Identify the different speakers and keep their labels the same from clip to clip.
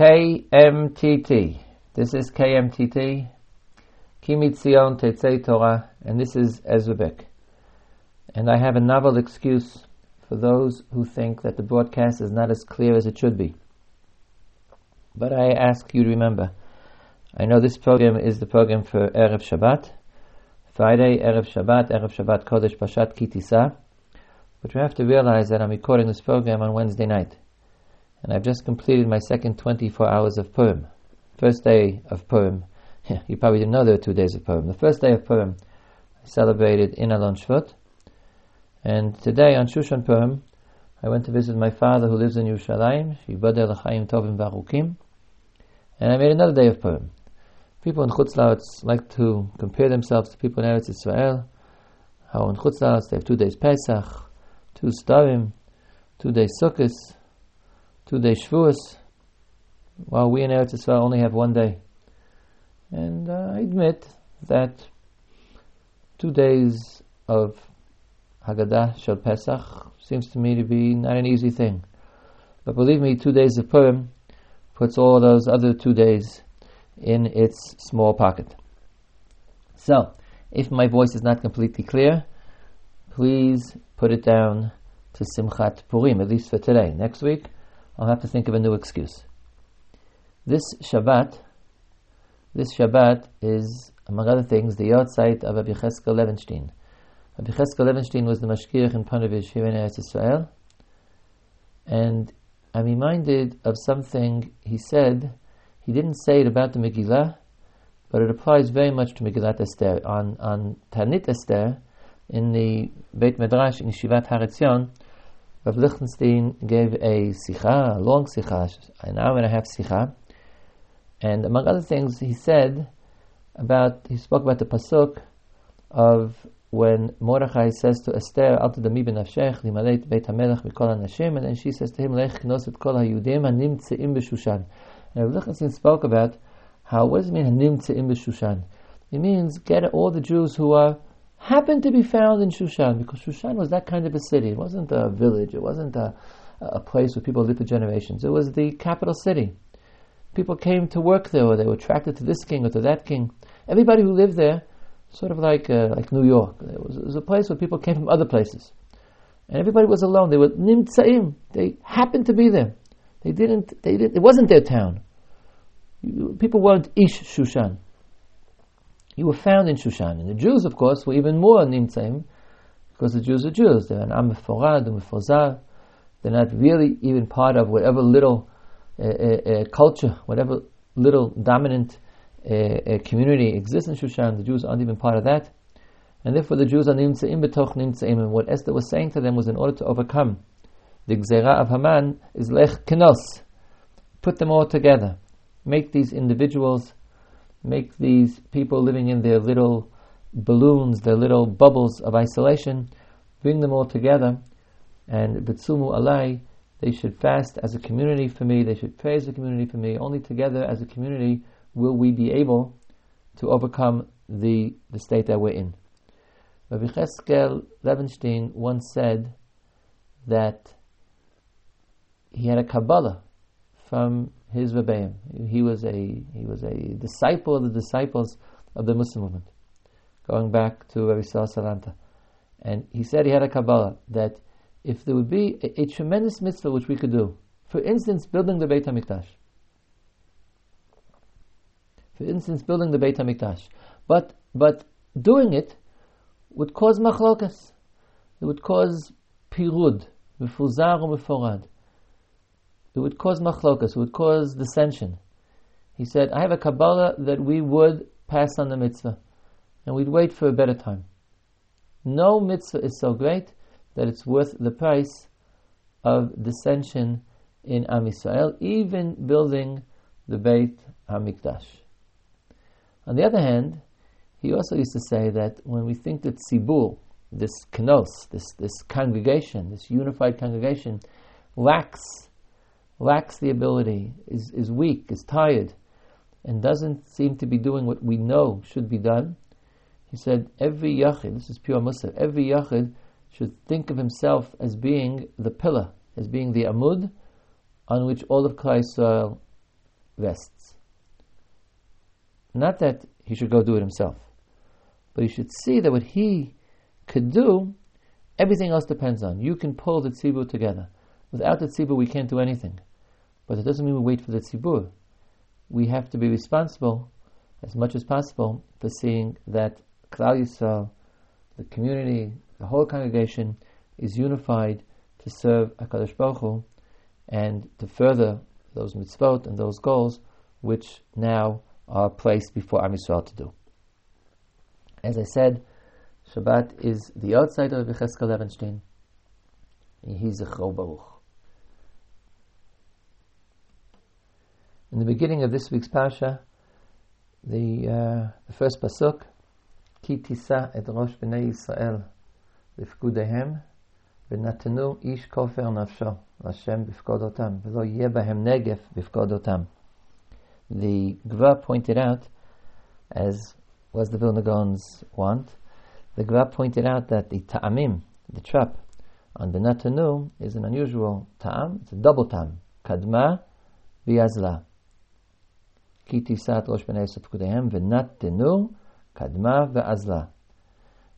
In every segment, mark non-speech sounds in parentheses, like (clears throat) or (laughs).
Speaker 1: KMTT. This is KMTT. Kimitzion Tetzei Torah, and this is Ezra And I have a novel excuse for those who think that the broadcast is not as clear as it should be. But I ask you to remember, I know this program is the program for Erev Shabbat, Friday, Erev Shabbat, Erev Shabbat Kodesh Pashat Kitisa, but you have to realize that I'm recording this program on Wednesday night. And I've just completed my second 24 hours of Purim. First day of Purim. (laughs) you probably didn't know there were two days of Purim. The first day of Purim I celebrated in Alon Shvut. And today on Shushan Purim, I went to visit my father who lives in Yerushalayim, Shibadeh L'chaim Tovim Baruchim. And I made another day of Purim. People in Chutz like to compare themselves to people in Eretz Israel. How in Chutz they have two days Pesach, two Stavim, two days Sukkot, two days Shavuos, while we in Eretz Yisrael only have one day. And uh, I admit that two days of Haggadah Shal Pesach seems to me to be not an easy thing. But believe me, two days of Purim puts all those other two days in its small pocket. So, if my voice is not completely clear, please put it down to Simchat Purim, at least for today. Next week, I'll have to think of a new excuse. This Shabbat, this Shabbat is, among other things, the yahrzeit of Rabbi Cheskel Levenstein. Rabbi Levenstein was the mashgiach in Panovich here in Eretz Israel, and I'm reminded of something he said. He didn't say it about the Megillah, but it applies very much to Megillat Esther. On, on Tanit Esther, in the Beit Medrash in Yeshivat Har Etzion, Rav Lichtenstein gave a sikha, a long sikha, an hour and a half sikha, and among other things, he said about, he spoke about the pasuk of when Mordechai says to Esther, Al tadami ben nafshech, limaleit beit hamelech mikol anashim, and then she says to him, Lech knos et kol hayudim hanim tzeim b'shushan. And Rav Lichtenstein spoke about how, what does it mean, hanim tzeim b'shushan? It means get all the Jews who are happened to be found in Shushan because Shushan was that kind of a city. It wasn't a village. It wasn't a, a place where people lived for generations. It was the capital city. People came to work there, or they were attracted to this king or to that king. Everybody who lived there, sort of like uh, like New York, it was, it was, a place where people came from other places, and everybody was alone. They were nimtzaim. They happened to be there. They didn't. They didn't. It wasn't their town. People weren't ish Shushan. You were found in Shushan. And the Jews, of course, were even more nimtzaim, because the Jews are Jews. They're an Am Forad, They're not really even part of whatever little uh, uh, uh culture, whatever little dominant uh, uh, community exists in Shushan. The Jews aren't even part of that. And therefore the Jews are nimtzaim betoch nimtzaim. And what Esther was saying to them was in order to overcome the Gzera of Haman is lech kenos. Put them all together. Make these individuals make these people living in their little balloons, their little bubbles of isolation, bring them all together, and Bitsumu Alai, they should fast as a community for me, they should pray as a community for me. Only together as a community will we be able to overcome the, the state that we're in. Rabbi Cheskel Levenstein once said that he had a Kabbalah from his Rebbeim. He was a he was a disciple of the disciples of the Mussar movement, going back to Rabbi Salanter. And he said he had a Kabbalah that if there would be a, a tremendous mitzvah which we could do, for instance, building the Beit HaMikdash. For instance, building the Beit HaMikdash. But, but doing it would cause machlokas. It would cause pirud, mifuzar or miforad it would cause machlokas, it would cause dissension. He said, I have a Kabbalah that we would pass on the mitzvah, and we'd wait for a better time. No mitzvah is so great that it's worth the price of dissension in Am Yisrael, even building the Beit HaMikdash. On the other hand, he also used to say that when we think that Sibul, this knos, this, this congregation, this unified congregation, lacks lacks the ability, is, is weak, is tired, and doesn't seem to be doing what we know should be done, he said, every yachid, this is pure Mussar, every yachid should think of himself as being the pillar, as being the amud on which all of Klal rests. Not that he should go do it himself, but he should see that what he could do, everything else depends on. You can pull the tzibur together. Without the tzibur, we can't do anything. But it doesn't mean we wait for the tzibur. We have to be responsible as much as possible for seeing that Klal Yisrael, the community, the whole congregation, is unified to serve Hakadosh Baruch Hu and to further those mitzvot and those goals which now are placed before Am Yisrael to do. As I said, Shabbat is the yahrzeit of Yecheskel Levenstein. He's a Baruch. In the beginning of this week's parsha, the, uh, the first pasuk, Ki tisa et rosh b'nei Yisrael l'fkudehem v'natanu ish kofer nafsho Lashem b'fkodotam v'lo yeh bahem negef b'fkodotam. The Gra pointed out, as was the Vilna Gaon's want, the Gra pointed out that the ta'amim, the trop, on Benatanu is an unusual ta'am. it's a double tam, kadma v'yazla. כי תישא ראש בני עשר פקודיהם ונתנו קדמה ועזלה.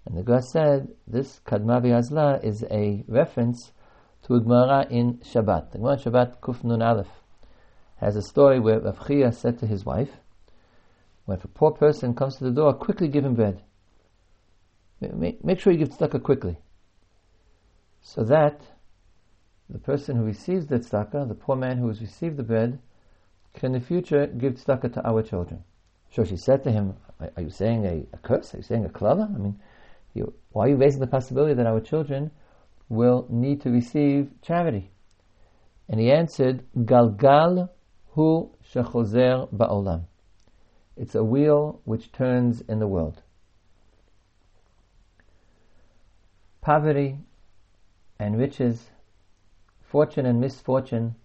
Speaker 1: And the Gra said this kadma v'azla is a reference to a Gemara in Shabbat. The Gemara in Shabbat Kuf Nun Aleph has a story where Rav Chia said to his wife, when a poor person comes to the door, quickly give him bread. Make, make sure you give tzedakah quickly. So that the person who receives the tzedakah, the poor man who has received the bread, can in the future give tzedakah to our children. So she said to him, Are you saying a, a curse? Are you saying a klala? I mean, you, why are you raising the possibility that our children will need to receive charity? And he answered, Galgal hu shechozer ba'olam. It's a wheel which turns in the world. Poverty and riches, fortune and misfortune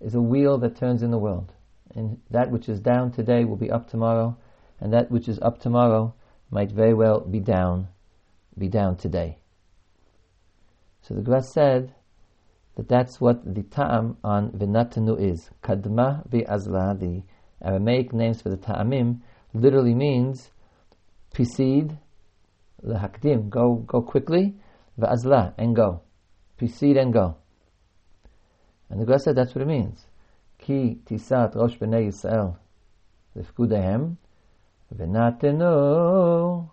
Speaker 1: is a wheel that turns in the world. And that which is down today will be up tomorrow, and that which is up tomorrow might very well be down, be down today. So the Gra said that that's what the ta'am on Vinatanu is. Kadma azla, the Aramaic names for the ta'amim, literally means precede, lahakdim, go, go quickly, v'azla, and go. Precede and go. And the Gra said that's what it means. Ki tisat rosh b'nei Yisrael lefkudehem v'natenu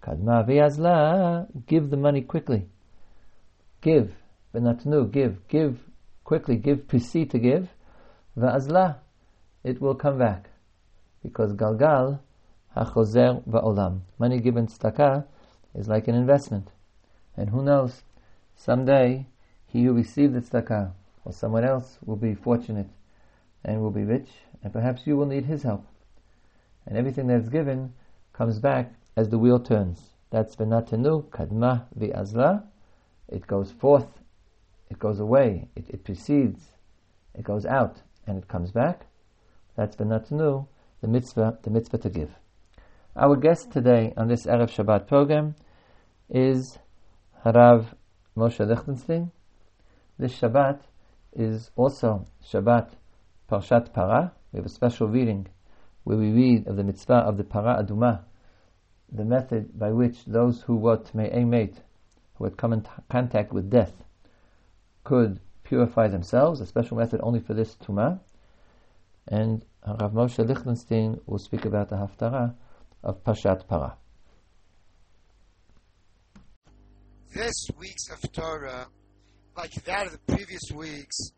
Speaker 1: kadma v'yazla give the money quickly. Give. V'natenu, give. Give quickly. Give pisi to give. V'azla it will come back. Because galgal hachozer va'olam. Money given tzedakah is like an investment. And who knows, someday he who received the tzedakah or someone else will be fortunate and will be rich, and perhaps you will need his help. And everything that's given comes back as the wheel turns. That's v'natenu kadma v'azla. It goes forth, it goes away, it, it precedes, it goes out, and it comes back. That's v'natenu, the mitzvah, the mitzvah to give. Our guest today on this Erev Shabbat program is Harav Moshe Lichtenstein. This Shabbat is also Shabbat Parshat Para. We have a special reading where we read of the mitzvah of the Para Aduma, the method by which those who were Tmei mate, who had come in t- contact with death, could purify themselves, a special method only for this Tumah. And Rav Moshe Lichtenstein will speak about the Haftarah of Parshat Para.
Speaker 2: This week's Haftarah, like that of the previous weeks,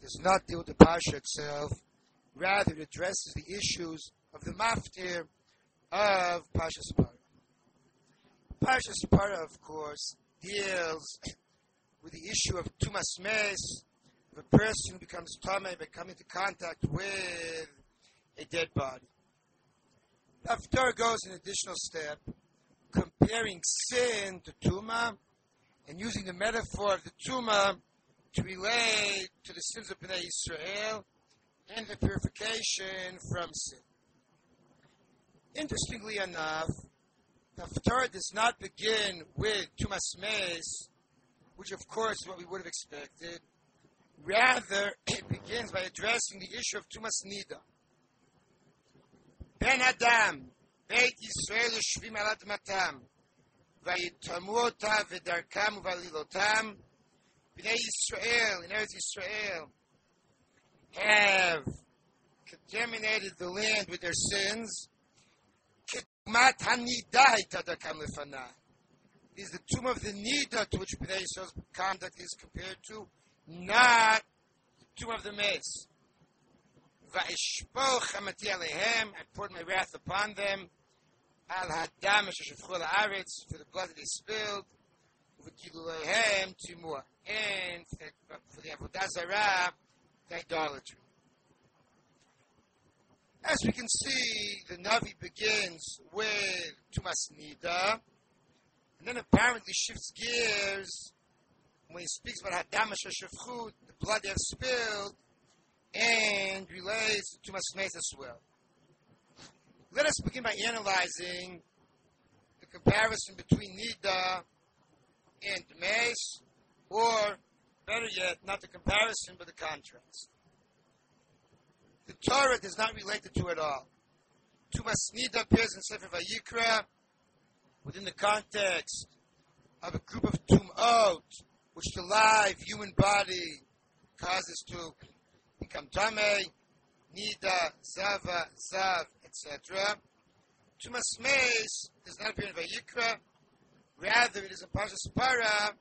Speaker 2: does not deal with the Parsha itself, rather it addresses the issues of the maftir of Parshas Para. Parshas Para, of course, deals (coughs) with the issue of Tumas Mes, of a person who becomes Tame by coming into contact with a dead body. The goes an additional step, comparing sin to Tuma, and using the metaphor of the Tuma to relate to the sins of Bnei Israel and the purification from sin. Interestingly enough, the Haftarah does not begin with Tumas Meis, which of course is what we would have expected. Rather, it begins by addressing the issue of Tumas Nida. Ben Adam, Beit Yisrael Yeshvim Alat Matam, Vayitamu Ota V'darkam V'alilotam, Bnei Israel and Eretz Israel have contaminated the land with their sins. Is the tumah of the Nida to which Bnei Israel's conduct is compared to, not the tumah of the Mes. I poured my wrath upon them. Al hadam for the blood that is spilled. V'kilulehem timua, and for the avodah zarah, idolatry. As we can see, the Navi begins with Tumas Nida, and then apparently shifts gears when he speaks about Hadamash Shafchut, the blood they have spilled, and relates to Tumas Meis as well. Let us begin by analyzing the comparison between Nida and Meis, or better yet, not the comparison, but the contrast. The Torah does not relate the two at all. Tumas Nida appears in Sefer Vayikra within the context of a group of Tum'ot, which the live human body causes to become Tame, Nida, Zava, Zav, etc. Tumas Meis does not appear in Vayikra, rather it is in Para,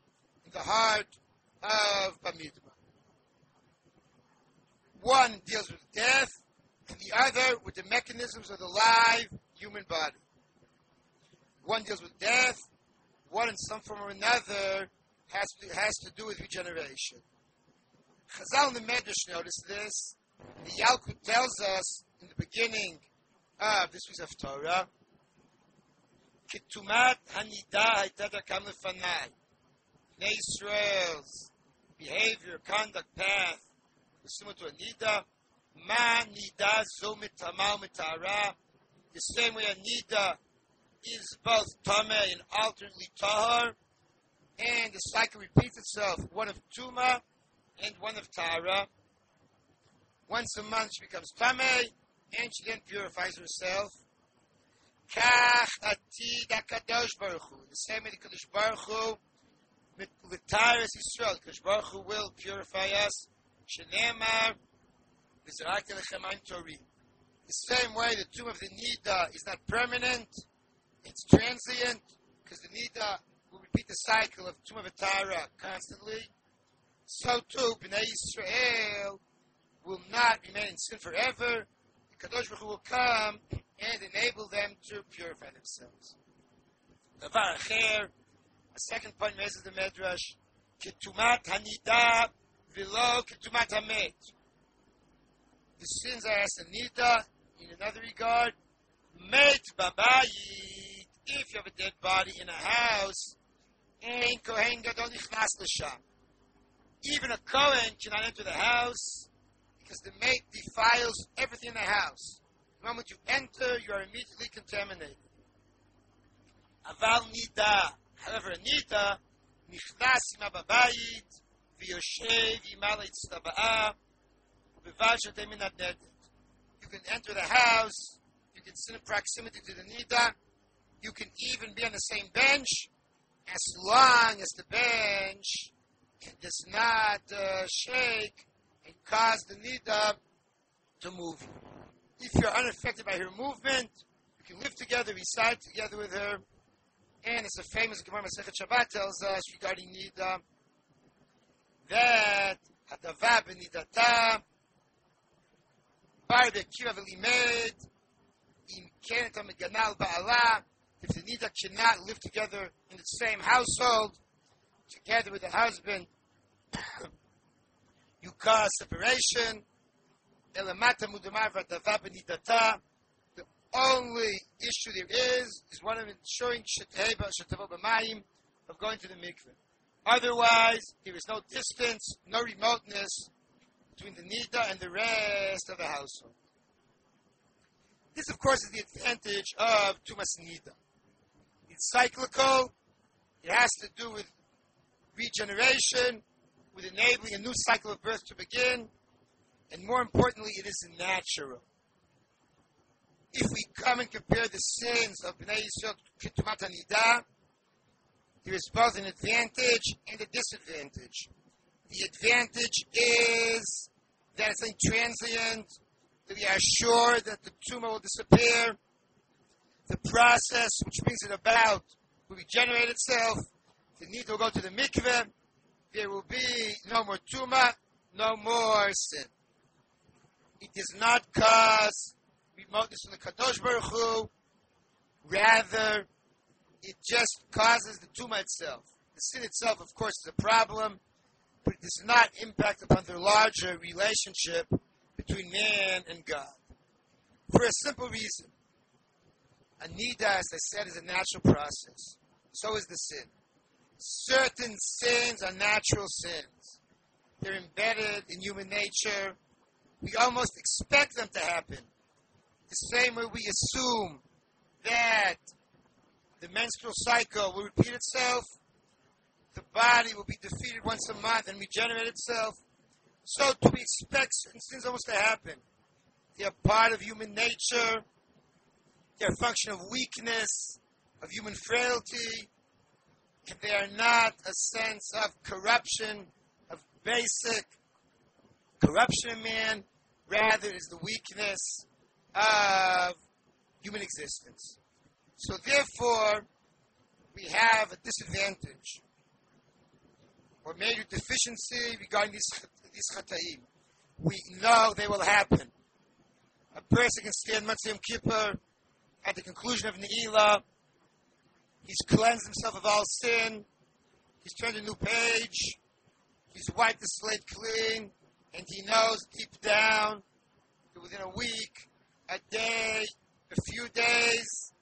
Speaker 2: in the heart of Bamidbar. One deals with death, and the other with the mechanisms of the live human body. One deals with death, one in some form or another has to, has to do with regeneration. Chazal and the Medrash notice this. The Yalkut tells us in the beginning of this of Torah, Ketumat Hanida Haitada Kam Lefanai. Israel's behavior, conduct, path similar to a nida. Ma nida zo mitama mitara. The same way a nida is both tame and alternately tahar, and the cycle repeats itself. One of tuma and one of tara. Once a month she becomes tame, and she then purifies herself. Kach atid akadosh baruch Hu. The same way the Kadosh Baruch Hu, with Yisrael, Kadosh Baruch Hu will purify us. Shenemar Tori. The same way the tumah of the Nida is not permanent, it's transient, because the Nida will repeat the cycle of tumah of Atara constantly. So too, Bnei Israel will not remain in sin forever. The Kadosh Baruch Hu will come and enable them to purify themselves. Davar Acher, a second point raises the Medrash, Ketumat Hanida below Ketumat Hamet. The sins are as Anita, in another regard, Met Babayit, if you have a dead body in a house. Even a Kohen cannot enter the house, because the mate defiles everything in the house. The moment you enter, you are immediately contaminated. Aval Nida, however, Nida, Nichnas Ima Babayit, ויושב ימלא הצטבעה, ובבשת מן הדדת. You can enter the house, you can sit in proximity to the nida, you can even be on the same bench, as long as the bench does not uh, shake and cause the nida to move. If you're unaffected by her movement, you can live together, reside together with her. And it's a famous Gemara Masechet Shabbat tells us regarding Nida that Hadava b'nidata bar b'kira v'limed in kenet ha'meganal ba'ala if the Nida cannot live together in the same household, together with the husband, (coughs) you cause separation, the only issue there is is one of ensuring of going to the mikveh Otherwise, there is no distance, no remoteness between the Nida and the rest of the household. This, of course, is the advantage of Tumas Nida. It's cyclical, it has to do with regeneration, with enabling a new cycle of birth to begin, and more importantly, it is natural. if we come and compare the sins of Bnei Yisrael to Tumat there is both an advantage and a disadvantage. The advantage is that it's intransient, that we are sure that the tumah will disappear. The process which brings it about will regenerate itself. The need will go to the mikveh. There will be no more tumah, no more sin. It does not cause remoteness from the Kadosh Baruch Hu. Rather, it just causes the tumah itself. The sin itself, of course, is a problem, but it does not impact upon the larger relationship between man and God. For a simple reason. A nida, as I said, is a natural process. So is the sin. Certain sins are natural sins. They're embedded in human nature. We almost expect them to happen. The same way we assume that the menstrual cycle will repeat itself, the body will be defeated once a month and regenerate itself. So to expect certain sins almost to happen. They are part of human nature. They're a function of weakness, of human frailty. And they are not a sense of corruption, of basic corruption in man. Rather, is the weakness of human existence. So therefore, we have a disadvantage or major deficiency regarding these, these chataim. We know they will happen. A person can stand Yom Kippur at the conclusion of Ne'ilah. He's cleansed himself of all sin. He's turned a new page. He's wiped the slate clean. And he knows deep down that within a week, a day, a few days,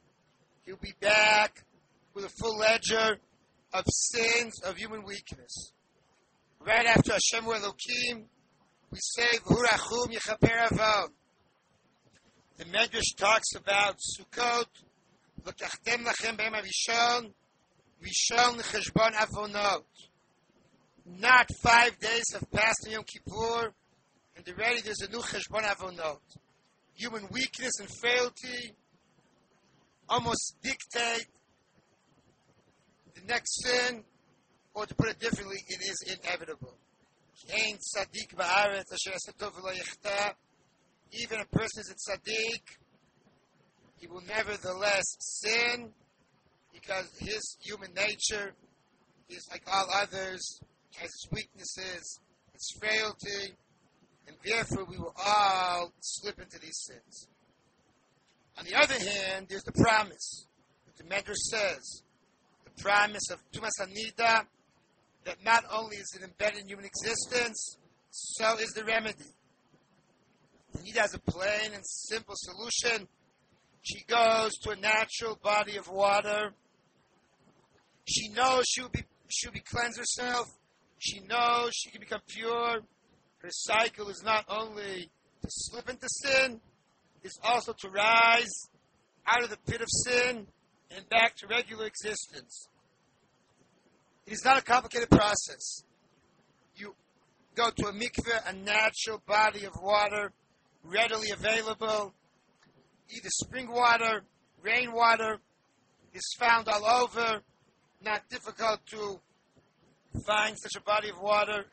Speaker 2: he'll be back with a full ledger of sins of human weakness. Right after Hashem Elohim, we say V'hurachum Yechaper Avon. The Medrash talks about Sukkot, L'kachtem lachem b'em Rishon, Rishon l'cheshbon avonot. Not five days have passed in Yom Kippur, and already there's a new cheshbon avonot. Human weakness and frailty almost dictate the next sin, or to put it differently, it is inevitable. Even a person is a tzaddik, he will nevertheless sin because his human nature is like all others, has its weaknesses, its frailty, and therefore we will all slip into these sins. On the other hand, there's the promise. that The Medrash says, the promise of Tumas Anida, that not only is it embedded in human existence, so is the remedy. Anida has a plain and simple solution. She goes to a natural body of water. She knows she will be she will be cleansed herself. She knows she can become pure. Her cycle is not only to slip into sin, it's also to rise out of the pit of sin and back to regular existence. It is not a complicated process. You go to a mikveh, a natural body of water, readily available, either spring water, rainwater, is found all over, not difficult to find such a body of water.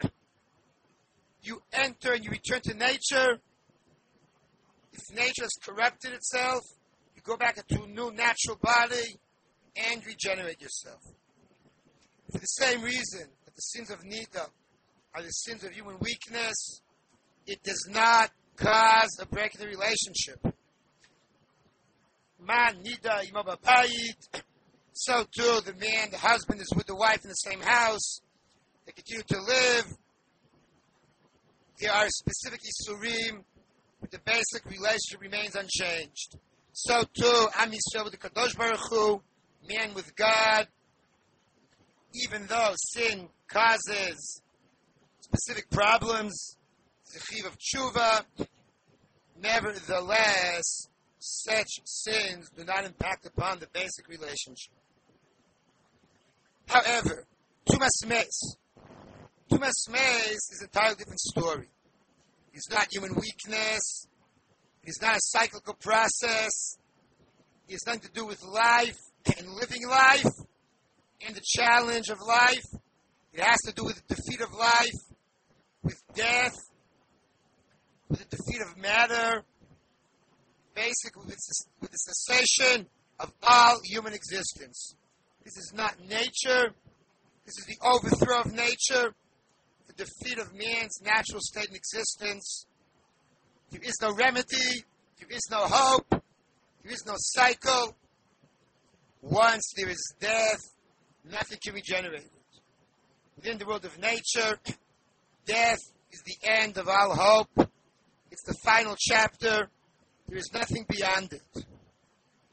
Speaker 2: You enter and you return to nature, if nature has corrupted itself, you go back into a new natural body and regenerate yourself. For the same reason that the sins of Nida are the sins of human weakness, it does not cause a break in the relationship. Man Nida. So too, the man, the husband is with the wife in the same house. They continue to live. There are specific isurim but the basic relationship remains unchanged. So too, Am Yisrael with the Kadosh Baruch Hu, man with God, even though sin causes specific problems, the chiv of tshuva, nevertheless, such sins do not impact upon the basic relationship. However, Tumas Mes, Tumas Mes is an entirely different story. It's not human weakness. It is not a cyclical process. It has nothing to do with life and living life and the challenge of life. It has to do with the defeat of life, with death, with the defeat of matter, basically with, with the cessation of all human existence. This is not nature. This is the overthrow of nature, defeat of man's natural state in existence. There is no remedy. There is no hope. There is no cycle. Once there is death, nothing can be generated. Within the world of nature, death is the end of all hope. It's the final chapter. There is nothing beyond it.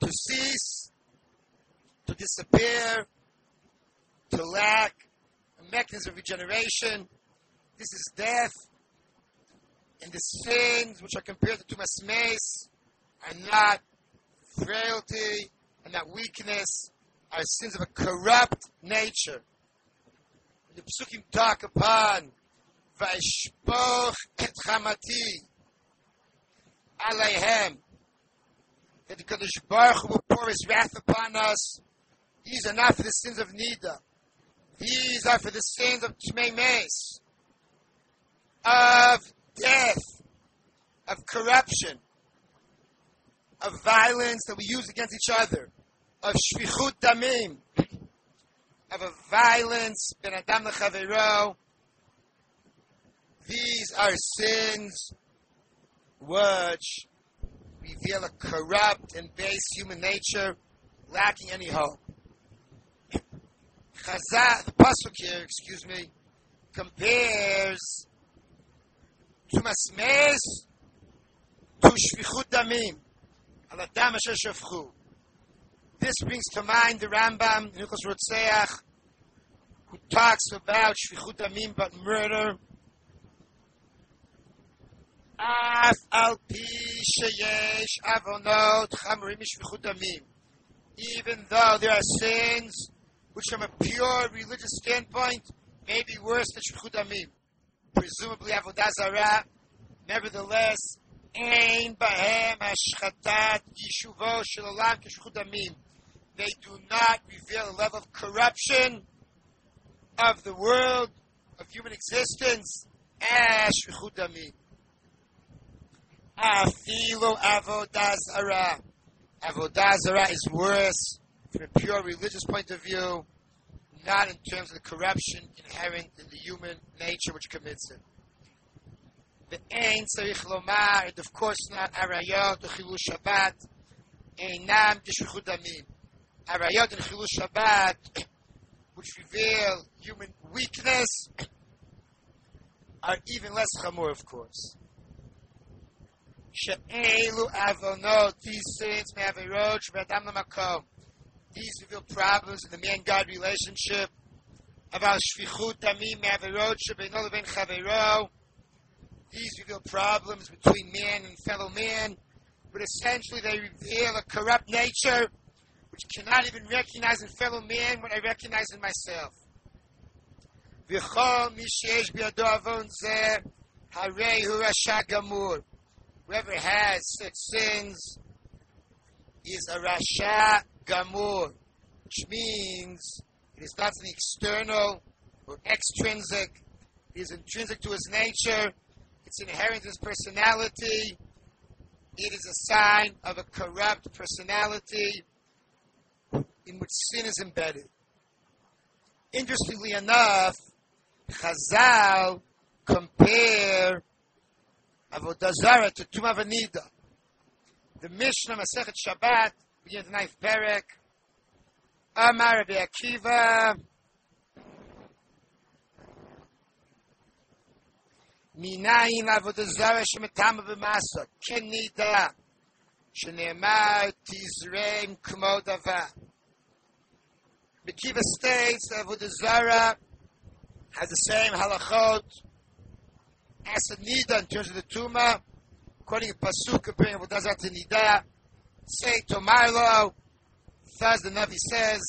Speaker 2: To cease, to disappear, to lack a mechanism of regeneration. This is death. And the sins which are compared to Mes are not frailty and not weakness, are sins of a corrupt nature. The Psukim talk upon Vaishpoch et Chamati Aleihem that the Kadosh Baruch will pour His wrath upon us. These are not for the sins of Nida. These are for the sins of Tmei Mes, of death, of corruption, of violence that we use against each other, of shvichut damim, of a violence ben adam lechavero. These are sins which reveal a corrupt and base human nature, lacking any hope. The pasuk here, excuse me, compares tumas mes to shvichut damim, al adam asher shafchu. This brings to mind the Rambam, Hilchos Rotzeach, who talks about shvichut damim, but murder. Af al pi sheyesh avonot chamrim shvichut damim. Even though there are sins which from a pure religious standpoint may be worse than Shvichut Damim. Presumably Avodah Zarah, nevertheless, Ein Bahem Ashchatat Yishuvo Shalalam Keshvichut Damim. They do not reveal a level of corruption of the world, of human existence, as Shvichut Damim. Afilo Avodah Zarah. Avodah Zarah is worse from a pure religious point of view, not in terms of the corruption inherent in the human nature which commits it. The Ein Tzarich Lomar, and of course not Arayot or Chilul Shabbat, Einam Dishvichut Damim. Arayot and Chilul Shabbat, which reveal human weakness, are even less chamor, of course. She'elu avonot, these sins may have a roach, v'adam lamakom. These reveal problems in the man-God relationship about shvichut tamim me'averot shebeino leben chavero. These reveal problems between man and fellow man, but essentially they reveal a corrupt nature which cannot even recognize in fellow man what I recognize in myself. V'chol mishesh bi'ado avon zeh harei hu rasha gamur. Whoever has such sins is a rasha gamur, which means it is not something external or extrinsic. It is intrinsic to his nature. It's inherent in his personality. It is a sign of a corrupt personality in which sin is embedded. Interestingly enough, Chazal compare Avodah Zarah to Tumah Vanida. The Mishnah Masechet Shabbat begins the ninth parak. Amar Rabbi Akiva. מניין עבודה זרה שמתאמה במסה, כן נדע, שנאמר תזרם כמו דבר. Mekiva states that Avodah Zarah has the same halachot as the Nida in terms of the Tuma, according to Pasuk comparing Avodah Zarah to Nida, say to tomorrow. Thus the Navi says,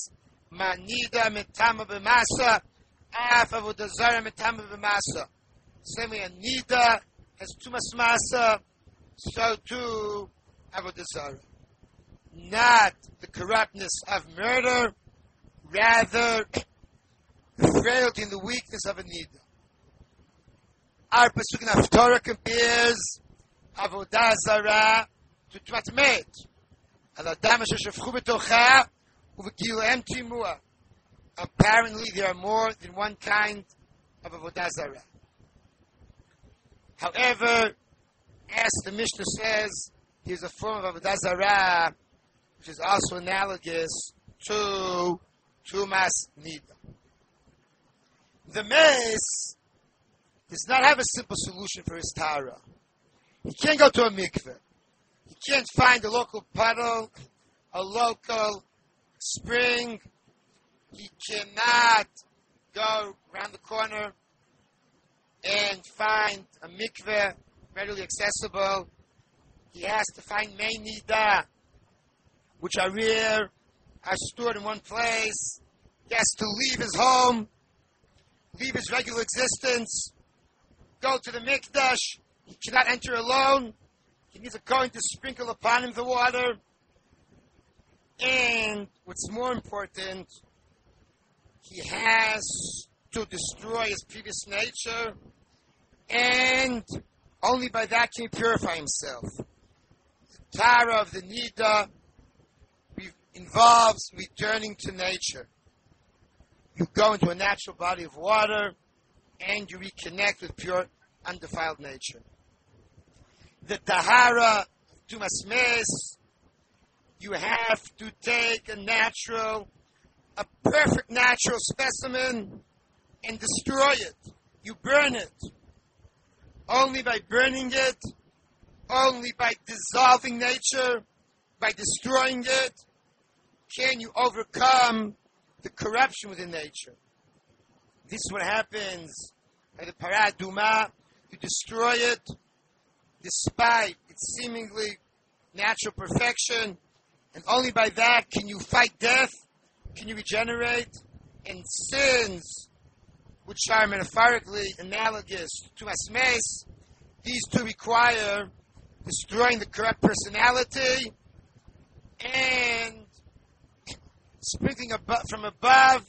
Speaker 2: Manida mitama b'masa, af avodazara mitama b'masa. Same way a nida has tumas masa, so too Avodah Zarah. Not the corruptness of murder, rather the frailty and the weakness of a nida. Our Pasuk in Haftorah compares Avodah Zarah to Tmat B'tocha U'V'Giluhem Timua. Apparently there are more than one kind of Avodah Zarah. However, as the Mishnah says, there's a form of Avodah Zarah which is also analogous to Tumas Nida. The Mes does not have a simple solution for his Tara. He can't go to a mikveh. Can't find a local puddle, a local spring. He cannot go around the corner and find a mikveh readily accessible. He has to find main nida, which are rare, are stored in one place. He has to leave his home, leave his regular existence, go to the mikdash. He cannot enter alone. He needs a coin to sprinkle upon him the water. And what's more important, he has to destroy his previous nature, and only by that can he purify himself. The Tara of the Nida involves returning to nature. You go into a natural body of water, and you reconnect with pure, undefiled nature. The Tahara, Tumas Mes, you have to take a natural, a perfect natural specimen and destroy it. You burn it. Only by burning it, only by dissolving nature, by destroying it, can you overcome the corruption within nature. This is what happens by the Para Aduma. You destroy it despite its seemingly natural perfection, and only by that can you fight death, can you regenerate, and sins, which are metaphorically analogous to asmes, these two require destroying the corrupt personality and sprinkling above, from above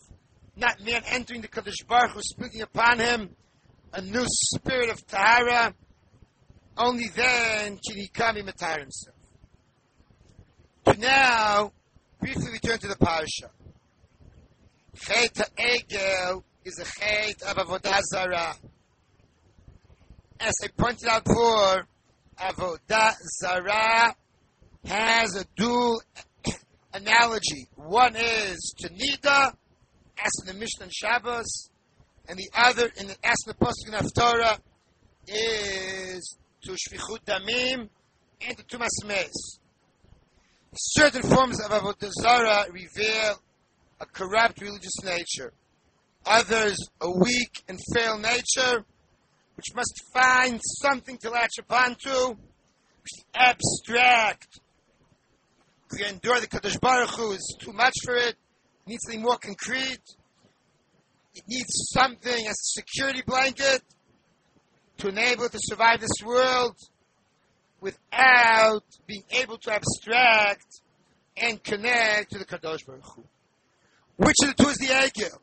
Speaker 2: not man entering the Kadosh Baruch Hu, speaking upon him a new spirit of Tahara, only then can he come and retire himself. To now, briefly return to the Parsha. Chet Egel is a chet of Avodah Zarah. As I pointed out before, Avodah Zarah has a dual (coughs) analogy. One is to Nida, as in the Mishnah and Shabbos, and the other in the as in the Haftorah is to Shvichut Damim and to Tumas Mes. Certain forms of Avodah Zarah reveal a corrupt religious nature. Others, a weak and frail nature, which must find something to latch upon to, abstract. To endure the Kadosh Baruch Hu is too much for it needs to be more concrete. It needs something as a security blanket to enable to survive this world without being able to abstract and connect to the Kadosh Baruch Hu. Which of the two is the Egel?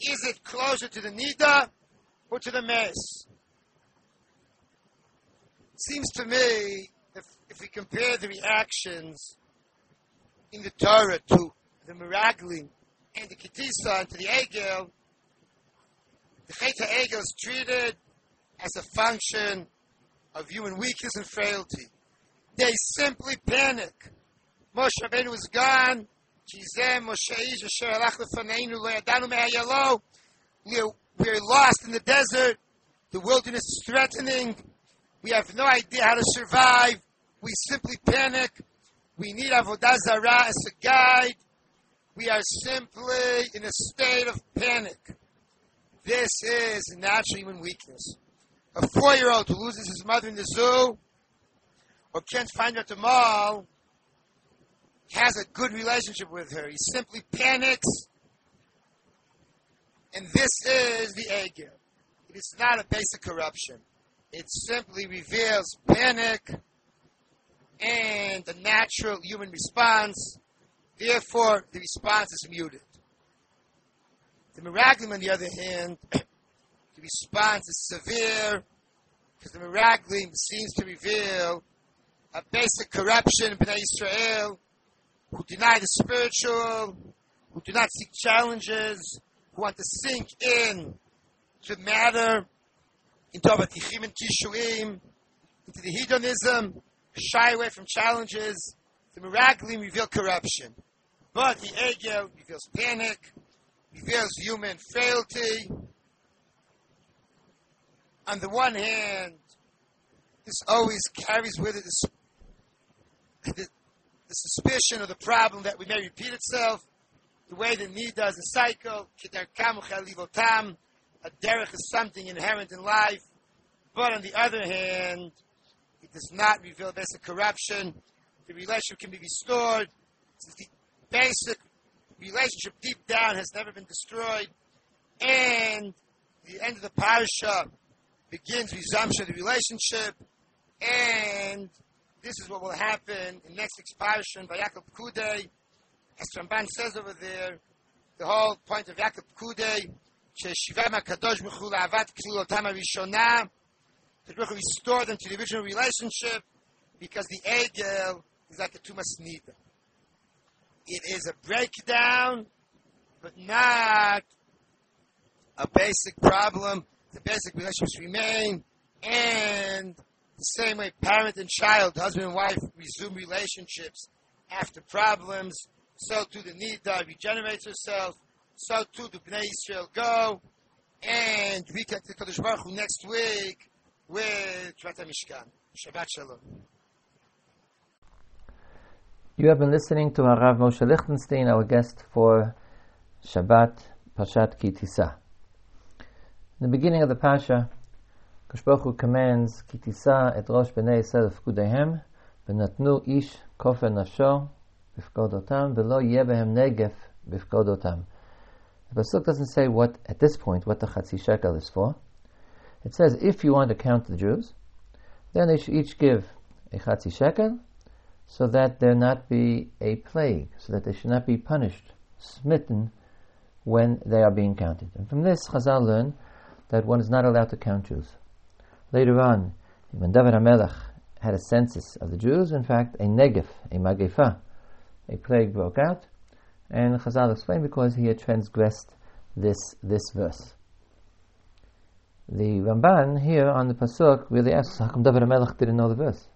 Speaker 2: Is it closer to the Nida or to the Mes? It seems to me, if, if we compare the reactions in the Torah to the Meraglim, and the Ketisa and to the Egel, the Cheta Egel is treated as a function of human weakness and frailty. They simply panic. Moshe Rabbeinu was gone. We're lost in the desert. The wilderness is threatening. We have no idea how to survive. We simply panic. We need Avodah Zarah as a guide. We are simply in a state of panic. This is natural human weakness. A four-year-old who loses his mother in the zoo or can't find her at the mall has a good relationship with her. He simply panics. And this is the Egel. It is not a basic corruption. it simply reveals panic and the natural human response. Therefore, the response is muted. The Meraglim, on the other hand, (clears throat) response is severe because the Meraglim seems to reveal a basic corruption in Bnei Israel who deny the spiritual, who do not seek challenges, who want to sink in to matter, into Avatichim and Kishuim, into the hedonism, shy away from challenges. The Meraglim reveal corruption. But the Egel reveals panic, reveals human frailty. On the one hand, this always carries with it the, the, suspicion or the problem that we may repeat itself, the way the need does a cycle, a derech is something inherent in life, but on the other hand, it does not reveal basic corruption. The relationship can be restored. The basic relationship deep down has never been destroyed. And the end of the parasha begins resumption of the relationship, and this is what will happen in next expiration by Vayakhel Pekudei. As Ramban says over there, the whole point of Vayakhel Pekudei, ששיבה מהקדוש ברוך הוא לאהבת כלילותם הראשונה, that we restore them to the original relationship, because the Egel is like a Tumas Nida. It is a breakdown, but not a basic problem the basic relationships remain, and the same way parent and child, husband and wife resume relationships after problems, so too the Nida regenerates herself, so too the Bnei Israel go, and we get to Kadosh Baruch Hu next week with Tvat Mishkan. Shabbat Shalom.
Speaker 1: You have been listening to Harav Moshe Lichtenstein, our guest for Shabbat Pashat Ki Tisa. In the beginning of the Pasha, Kosh commands Ki Tisa et Rosh Bnei Yisrael Fkudehem v'natnu ish kofer nafsho b'fkodotam v'lo yeh behem negef b'fkodotam. The Pasuk doesn't say what, at this point, what the Chatzi Shekel is for. It says if you want to count the Jews, then they should each give a Chatzi Shekel so that there not be a plague, so that they should not be punished, smitten, when they are being counted. And from this, Chazal learn that one is not allowed to count Jews. Later on, when David HaMelech had a census of the Jews, in fact, a negef, a magefa, a plague broke out, and Chazal explained because he had transgressed this, this verse. The Ramban here on the Pasuk really asks, how come David HaMelech didn't know the verse?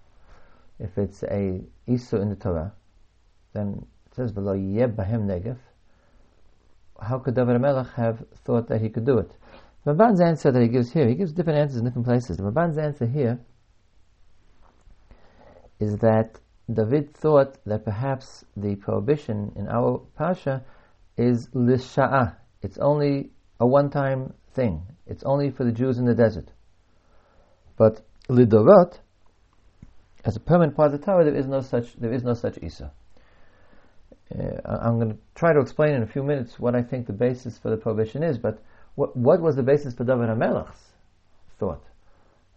Speaker 1: If it's a isur in the Torah, then it says below Yeb Bahem Negef. How could David Melech have thought that he could do it? The answer that he gives here, he gives different answers in different places. The answer here is that David thought that perhaps the prohibition in our Pasha is lisha'ah. It's only a one-time thing. It's only for the Jews in the desert. But lidorot, as a permanent part of the Torah, there is no such there is no such Isa. Uh, I'm going to try to explain in a few minutes what I think the basis for the prohibition is. But what, was the basis for David HaMelech's thought?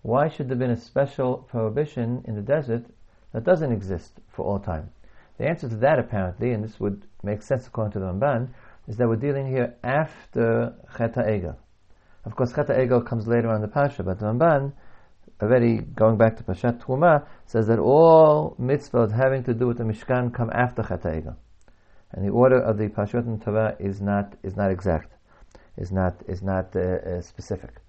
Speaker 1: Why should there have been a special prohibition in the desert that doesn't exist for all time? The answer to that, apparently, and this would make sense according to the Ramban, is that we're dealing here after Cheta Egel. Of course, Cheta Egel comes later on in the Pasha, but the Ramban already going back to Pashat Truma, says that all mitzvot having to do with the Mishkan come after Chet and the order of the Pashut and Torah is not is not exact, is not is not uh, uh, specific.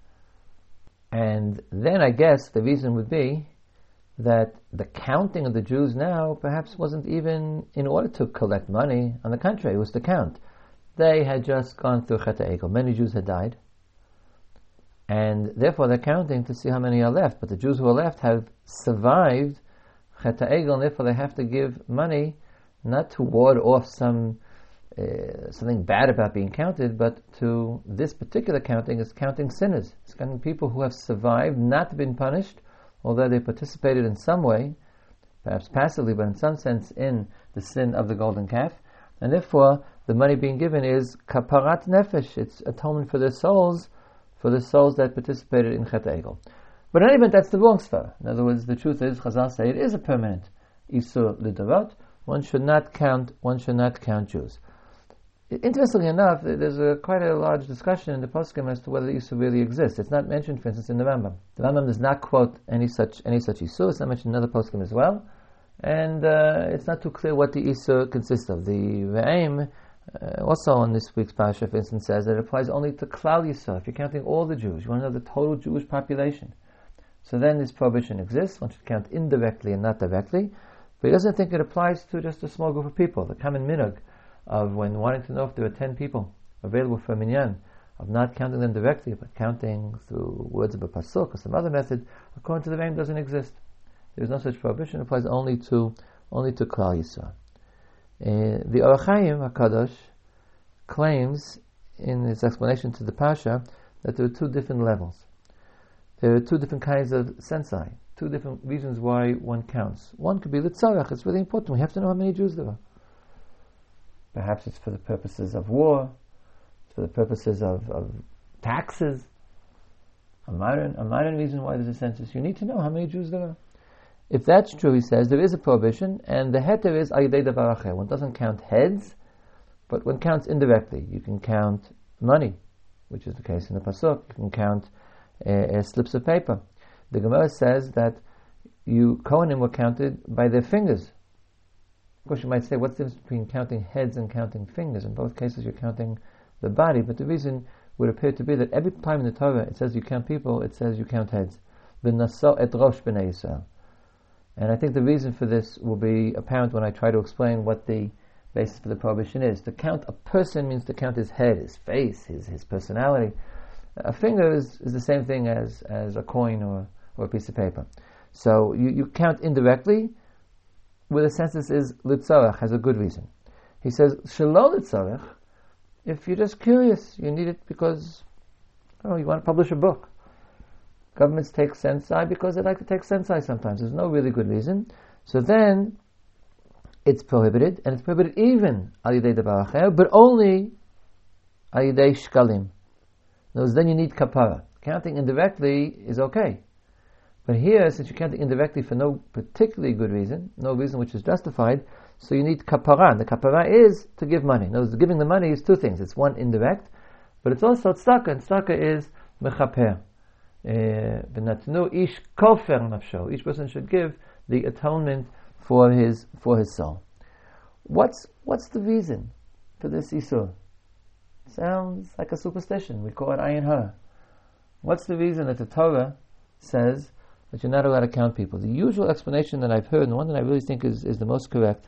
Speaker 1: And then I guess the reason would be that the counting of the Jews now perhaps wasn't even in order to collect money. On the contrary, it was to count. They had just gone through Chet Many Jews had died and therefore they're counting to see how many are left. But the Jews who are left have survived Cheta Egel, and therefore they have to give money not to ward off some uh, something bad about being counted, but to this particular counting is counting sinners. It's counting people who have survived, not been punished, although they participated in some way, perhaps passively, but in some sense in the sin of the golden calf. And therefore, the money being given is kaparat nefesh. It's atonement for their souls for the souls that participated in Chet Egel. But in any event, that's the wrong svara. In other words, the truth is, Chazal say it is a permanent isur lidorot. One should not count. One should not count Jews. Interestingly enough, there's a, quite a large discussion in the poskim as to whether the isur really exists. It's not mentioned, for instance, in the Rambam. The Rambam does not quote any such any such isur. It's not mentioned in other poskim as well, and uh, it's not too clear what the isur consists of. The Re'im, uh, also on this week's parasha, for instance, says that it applies only to Klal Yisrael. If you're counting all the Jews, you want to know the total Jewish population. So then this prohibition exists. One should count indirectly and not directly. But he doesn't think it applies to just a small group of people. The common minhag of when wanting to know if there are 10 people available for a minyan, of not counting them directly, but counting through words of a pasuk or some other method, according to the name, doesn't exist. There is no such prohibition. It applies only to only to Klal Yisrael. Uh, the Ohr HaChaim Hakadosh claims in his explanation to the Pasha that there are two different levels. There are two different kinds of sensai, two different reasons why one counts. One could be the tzarech. It's really important. We have to know how many Jews there are. Perhaps it's for the purposes of war, for the purposes of, of taxes. A modern, a modern reason why there's a census. You need to know how many Jews there are. If that's true, he says, there is a prohibition, and the heter is ayidei davar One doesn't count heads, but one counts indirectly. You can count money, which is the case in the pasuk. You can count uh, uh, slips of paper. The Gemara says that you Kohanim were counted by their fingers. Of course, you might say, what's the difference between counting heads and counting fingers? In both cases, you're counting the body, but the reason would appear to be that every time in the Torah it says you count people, it says you count heads. Et rosh. And I think the reason for this will be apparent when I try to explain what the basis for the prohibition is. To count a person means to count his head, his face, his, his personality. A finger is, is the same thing as, as a coin or, or a piece of paper. So you, you count indirectly, where the census is litzarech has a good reason. He says shalom litzarech. If you're just curious, you need it because oh, you want to publish a book. Governments take sensei because they like to take sensei sometimes. There's no really good reason. So then it's prohibited, and it's prohibited even al yidei but only al yidei shkalim. then you need kapara. Counting indirectly is okay. But here, since you're counting indirectly for no particularly good reason, no reason which is justified, so you need kapara. And the kapara is to give money. Words, giving the money is two things. It's one indirect, but it's also tzedakah, and tzedakah is mechaper. Uh, ish kofer nafsho. Each person should give the atonement for his for his soul. What's what's the reason for this isur? Sounds like a superstition. We call it ayin hara. What's the reason that the Torah says that you're not allowed to count people. The usual explanation that I've heard, and the one that I really think is, is the most correct,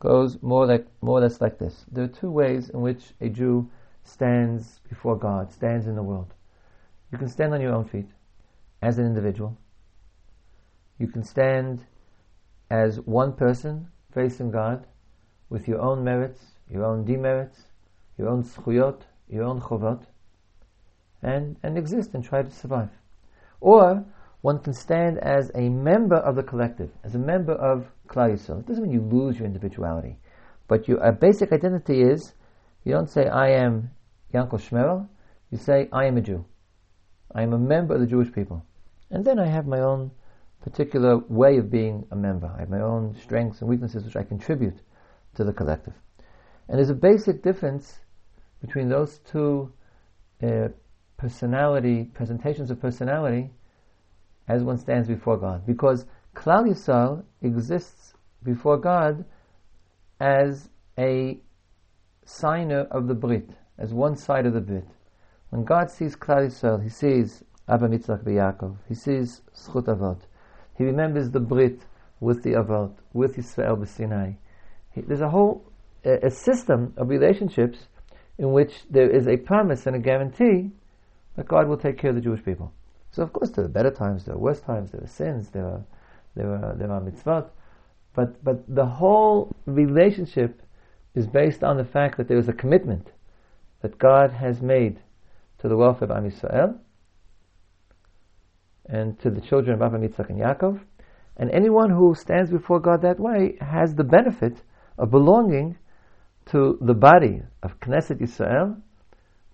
Speaker 1: goes more like more or less like this. There are two ways in which a Jew stands before God, stands in the world. You can stand on your own feet as an individual. You can stand as one person facing God with your own merits, your own demerits, your own schuyot, your own chovot, and, and exist and try to survive. Or one can stand as a member of the collective, as a member of Klal Yisrael. It doesn't mean you lose your individuality, but your basic identity is you don't say I am Yankel Shmerel, you say I am a Jew. I am a member of the Jewish people. And then I have my own particular way of being a member. I have my own strengths and weaknesses which I contribute to the collective. And there's a basic difference between those two uh, personality, presentations of personality as one stands before God. Because Klal Yisrael exists before God as a signer of the Brit, as one side of the Brit. When God sees Klal Yisrael, He sees Abba Mitzvah Yaakov, He sees Zechut Avot. He remembers the Brit with the Avot, with Yisrael b'Sinai. There's a whole a, a system of relationships in which there is a promise and a guarantee that God will take care of the Jewish people. So of course there are better times, there are worse times, there are sins, there are there are there are mitzvot, but but the whole relationship is based on the fact that there is a commitment that God has made to the welfare of Am Yisrael and to the children of Abraham, Yitzchak, and Yaakov, and anyone who stands before God that way has the benefit of belonging to the body of Knesset Yisrael,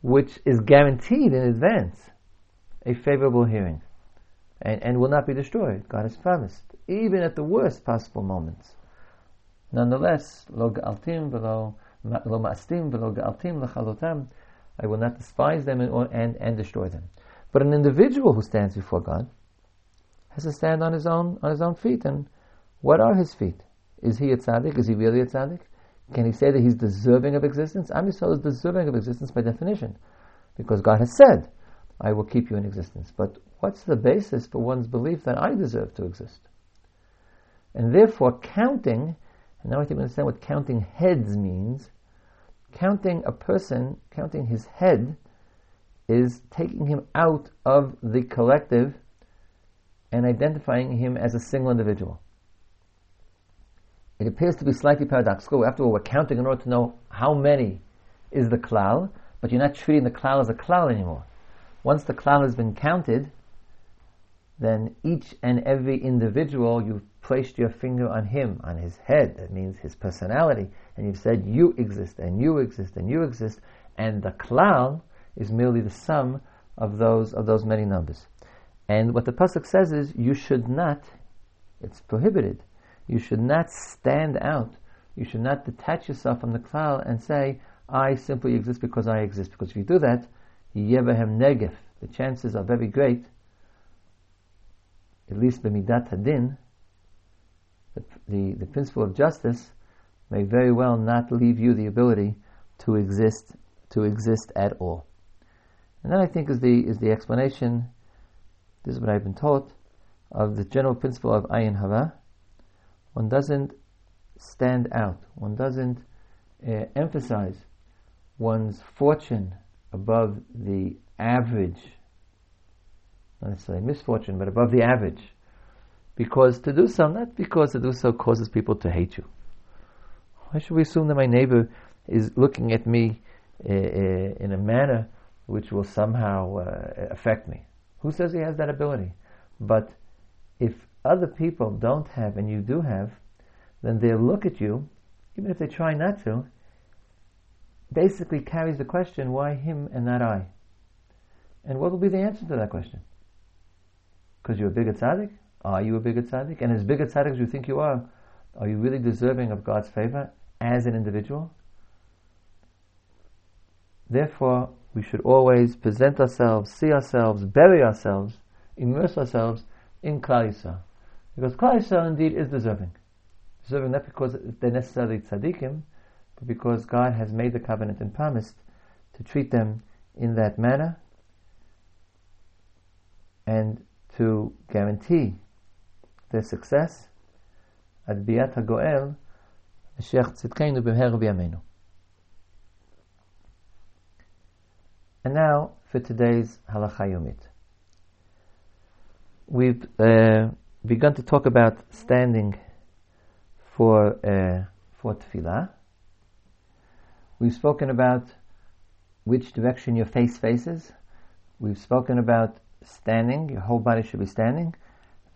Speaker 1: which is guaranteed in advance a favorable hearing, and, and will not be destroyed. God has promised, even at the worst possible moments. Nonetheless, lo v'lo lo ma'astim v'lo I will not despise them and, and, and destroy them. But an individual who stands before God has to stand on his own on his own feet. And what are his feet? Is he a tzaddik? Is he really a tzaddik? Can he say that he's deserving of existence? Am Yisrael is deserving of existence by definition, because God has said, "I will keep you in existence." But what's the basis for one's belief that I deserve to exist? And therefore, counting, and now I think we understand what counting heads means. Counting a person, counting his head, is taking him out of the collective and identifying him as a single individual. It appears to be slightly paradoxical. After all, we're counting in order to know how many is the klal, but you're not treating the klal as a klal anymore. Once the klal has been counted, then each and every individual, you've placed your finger on him, on his head. That means his personality. And you've said, you exist, and you exist, and you exist. And the klal is merely the sum of those, of those many numbers. And what the pasuk says is, you should not, it's prohibited, you should not stand out, you should not detach yourself from the klal and say, I simply exist because I exist. Because if you do that, yevahem negef, the chances are very great, at least b'midat hadin, the, the, the principle of justice may very well not leave you the ability to exist to exist at all. And that I think is the is the explanation this is what I've been taught, of the general principle of ayin hara. One doesn't stand out, one doesn't uh, emphasize one's fortune above the average, not necessarily misfortune, but above the average. Because to do so, not because to do so causes people to hate you. Why should we assume that my neighbor is looking at me uh, uh, in a manner which will somehow uh, affect me? Who says he has that ability? But if other people don't have and you do have, then they'll look at you, even if they try not to, basically carries the question, why him and not I? And what will be the answer to that question? Because you're a bigger tzaddik? Are you a bigger tzaddik? And as big a tzaddik as you think you are, are you really deserving of God's favor as an individual? Therefore, we should always present ourselves, see ourselves, bury ourselves, immerse ourselves in Klal Yisrael. Because Klal Yisrael indeed is deserving. Deserving not because they're necessarily tzaddikim, but because God has made the covenant and promised to treat them in that manner and to guarantee their success at Biat HaGoel, Mashiach. And now for today's halacha yomit. We've uh, begun to talk about standing for uh, for tefillah. We've spoken about which direction your face faces. We've spoken about standing; your whole body should be standing.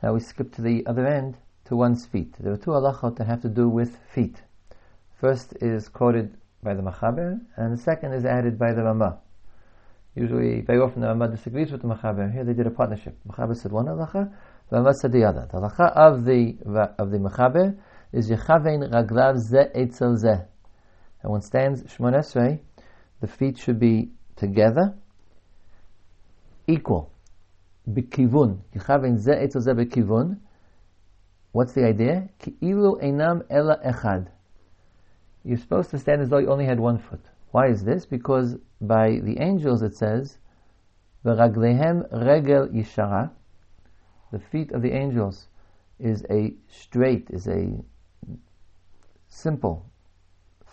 Speaker 1: Now we skip to the other end to one's feet. There are two halachot that have to do with feet. First is quoted by the Machaber, and the second is added by the Ramah. Usually, very often the Rama disagrees with the Machaber. Here they did a partnership. Machaber said one halacha, the Rama said the other. The halacha of the of the Machaber is Yechavein Raglav Ze Etzel Ze. And one stands Shmon Esrei, the feet should be together, equal. Bikivun. Ze Ze Bikivun. What's the idea? Ki'ilu Einam Ela Echad. You're supposed to stand as though you only had one foot. Why is this? Because by the angels it says, "V'raglehem regel yishara." The feet of the angels is a straight, is a simple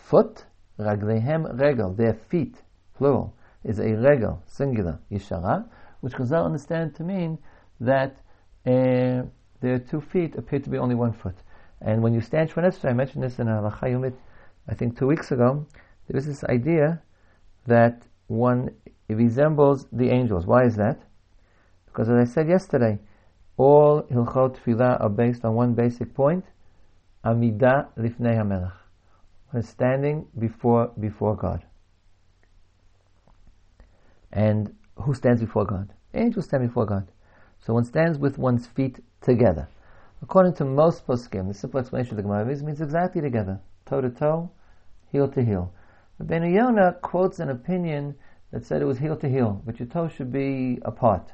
Speaker 1: foot. Raglehem regel, their feet, plural, is a regel, singular, yishara, which Chazal understand to mean that uh, their two feet appear to be only one foot. And when you stand Shmonesra, I mentioned this in halacha yomit, I think two weeks ago, there is this idea that one resembles the angels. Why is that? Because as I said yesterday, all Hilchot Tefillah are based on one basic point, Amidah Lifnei HaMelech. Is standing before, before God. And who stands before God? Angels stand before God. So one stands with one's feet together. According to most poskim, the simple explanation of the Gemara is means exactly together, toe to toe, heel to heel. Rabbeinu Yonah quotes an opinion that said it was heel to heel, but your toes should be apart.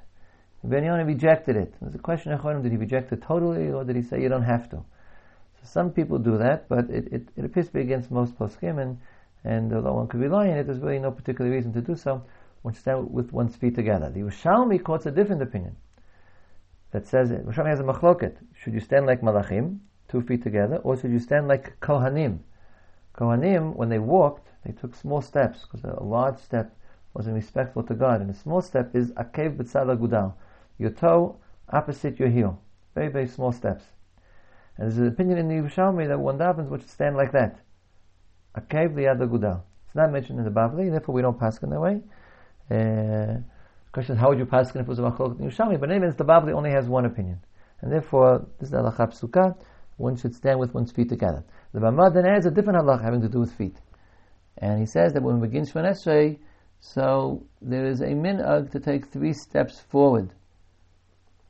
Speaker 1: Rabbeinu Yonah rejected it. There's a question did he reject it totally, or did he say you don't have to? So some people do that, but it, it, it appears to be against most poskim, and, and although one could rely on it, there's really no particular reason to do so. One should stand with one's feet together. The Yerushalmi quotes a different opinion that says. Yerushalmi has a machloket. Should you stand like malachim, two feet together, or should you stand like kohanim? Kohanim, when they walked, they took small steps because a large step wasn't respectful to God, and a small step is akev b'tzad gudal, your toe opposite your heel, very very small steps. And there's an opinion in the Yerushalmi that one davens which stand like that, akev liyad gudal. It's not mentioned in the Bavli, therefore we don't pass in that way. Uh, question is how would you pass if it was a machlok in Yerushalmi? But anyways, the Bavli only has one opinion, and therefore this is the halacha psuka. One should stand with one's feet together. The Ramah then adds a different halacha having to do with feet. And he says that when we begin Shemon Esrei, so there is a minhag to take three steps forward.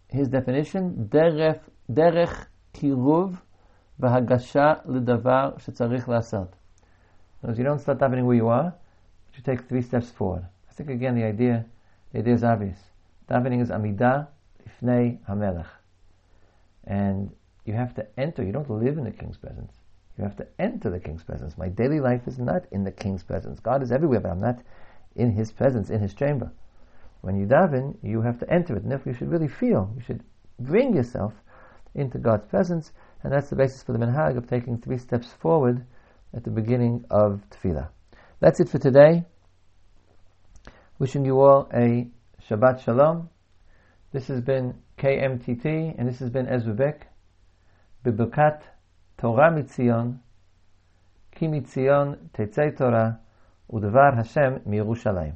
Speaker 1: His definition, derech, derech kiruv v'hagasha l'davar shetzarich lasat. Because you don't start davening where you are, but you take three steps forward. I think again the idea, the idea is obvious. Davening is amidah ifnei hamelech. And you have to enter, you don't live in the king's presence. You have to enter the king's presence. My daily life is not in the king's presence. God is everywhere, but I'm not in his presence, in his chamber. When you daven, you have to enter it. And therefore, you should really feel, you should bring yourself into God's presence, and that's the basis for the minhag of taking three steps forward at the beginning of tefillah. That's it for today. Wishing you all a Shabbat Shalom. This has been KMTT, and this has been Ezra Beck. Bibukat Torah mitzion, ki mitzion tetzei Torah, udvar Hashem Mirushalayim.